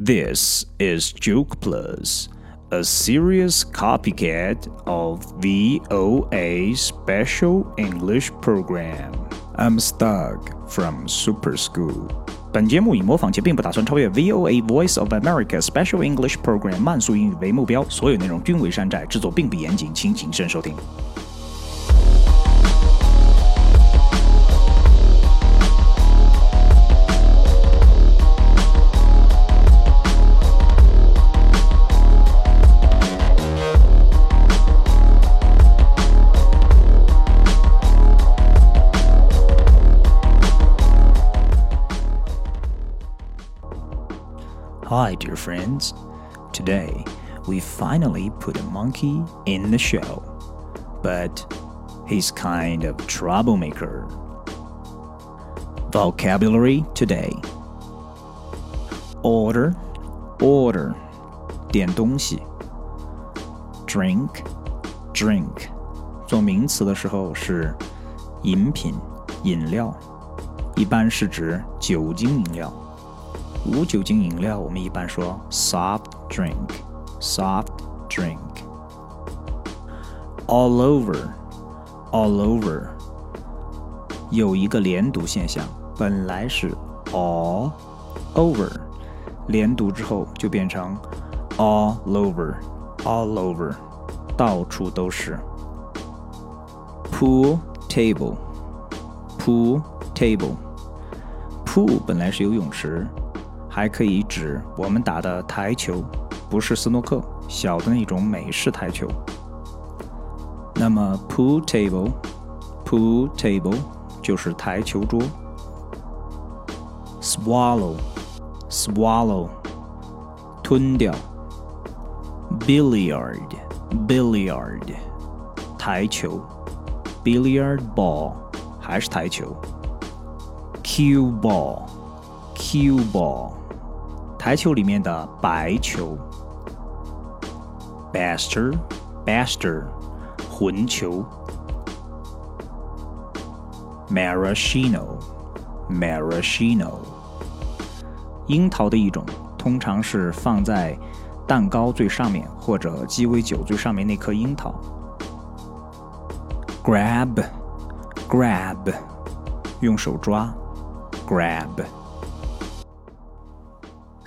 This is Joke Plus, a serious copycat of VOA Special English Program. I'm Stug from Super School. 本节目以模仿且并不打算超越 VOA Voice of America Special English Program 慢速英语为目标，所有内容均为山寨制作，并不严谨，请谨慎收听。Hi, dear friends. Today, we finally put a monkey in the show. But he's kind of troublemaker. Vocabulary today. Order, order, 点东西。Drink, drink，做名词的时候是饮品、饮料，一般是指酒精饮料。 无酒精饮料，我们一般说 soft drink。soft drink。all over all over 有一个连读现象，本来是 all over，连读之后就变成 all over all over，到处都是。pool table pool table pool 本来是游泳池。 还可以指我们打的台球，不是斯诺克，小的那种美式台球。那么 pool table，pool table 就是台球桌。swallow，swallow 吞掉。billiard，billiard 台球。billiard ball 还是台球。cue ball，cue ball。台球里面的白球，Baster，Baster，混球，Maraschino，Maraschino，樱桃的一种，通常是放在蛋糕最上面或者鸡尾酒最上面那颗樱桃。Grab，Grab，用手抓，Grab。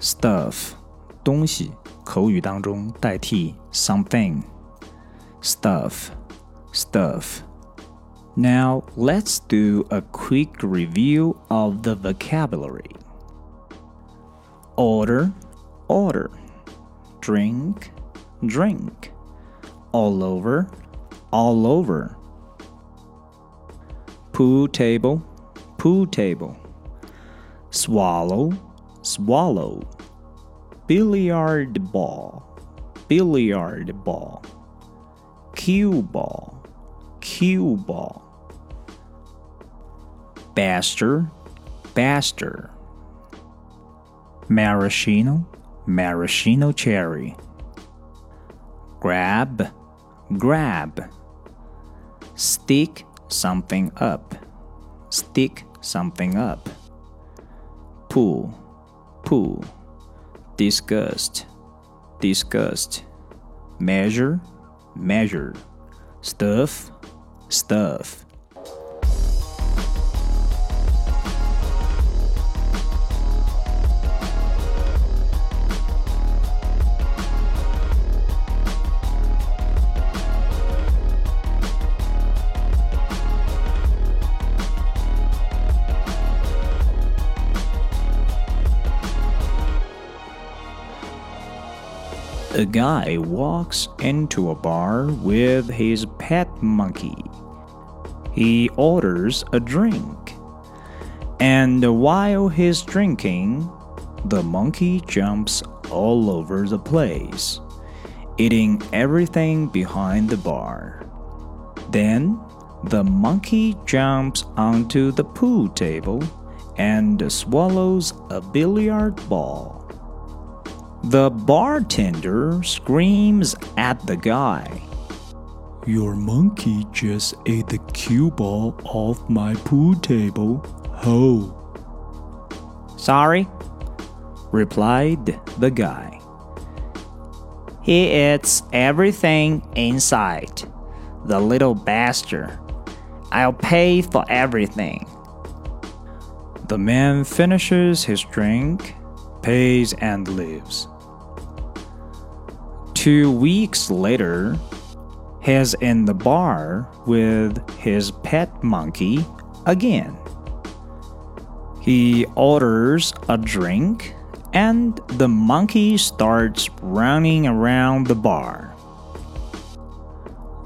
stuff 东西，口语当中代替 something。stuff stuff. Now let's do a quick review of the vocabulary. Order, order. Drink, drink. All over, all over. Pool table, pool table. Swallow, swallow. Billiard ball. Billiard ball. Cue ball. Cue ball. Baster, Baster Maraschino, Maraschino cherry. Grab, Grab. Stick something up, Stick something up. Pull, Pull disgust, disgust, measure, measure, stuff, stuff. A guy walks into a bar with his pet monkey. He orders a drink. And while he's drinking, the monkey jumps all over the place, eating everything behind the bar. Then the monkey jumps onto the pool table and swallows a billiard ball. The bartender screams at the guy. Your monkey just ate the cue ball off my pool table. Ho! Sorry, replied the guy. He eats everything in sight, the little bastard. I'll pay for everything. The man finishes his drink, pays, and leaves. Two weeks later, he's in the bar with his pet monkey again. He orders a drink, and the monkey starts running around the bar.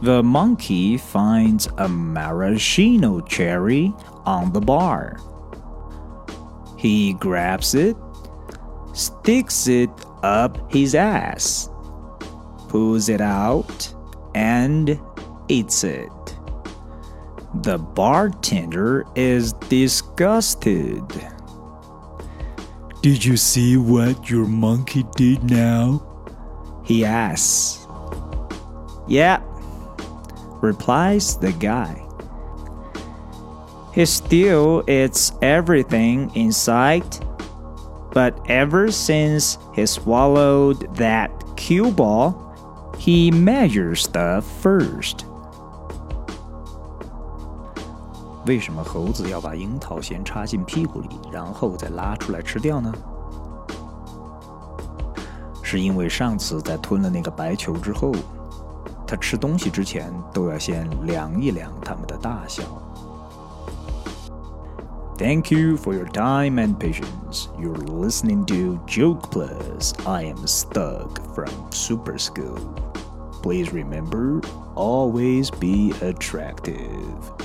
The monkey finds a maraschino cherry on the bar. He grabs it, sticks it up his ass, pulls it out, and eats it. The bartender is disgusted. Did you see what your monkey did now? He asks. Yeah, replies the guy. He still eats everything in sight, but ever since he swallowed that cue ball, he measures the first 为什么猴子要把樱桃先插进屁股里，然后再拉出来吃掉呢？是因为上次在吞了那个白球之后，他吃东西之前都要先量一量它们的大小。Thank you for your time and patience. You're listening to Joke Plus. I am Stug from Super School. Please remember, always be attractive.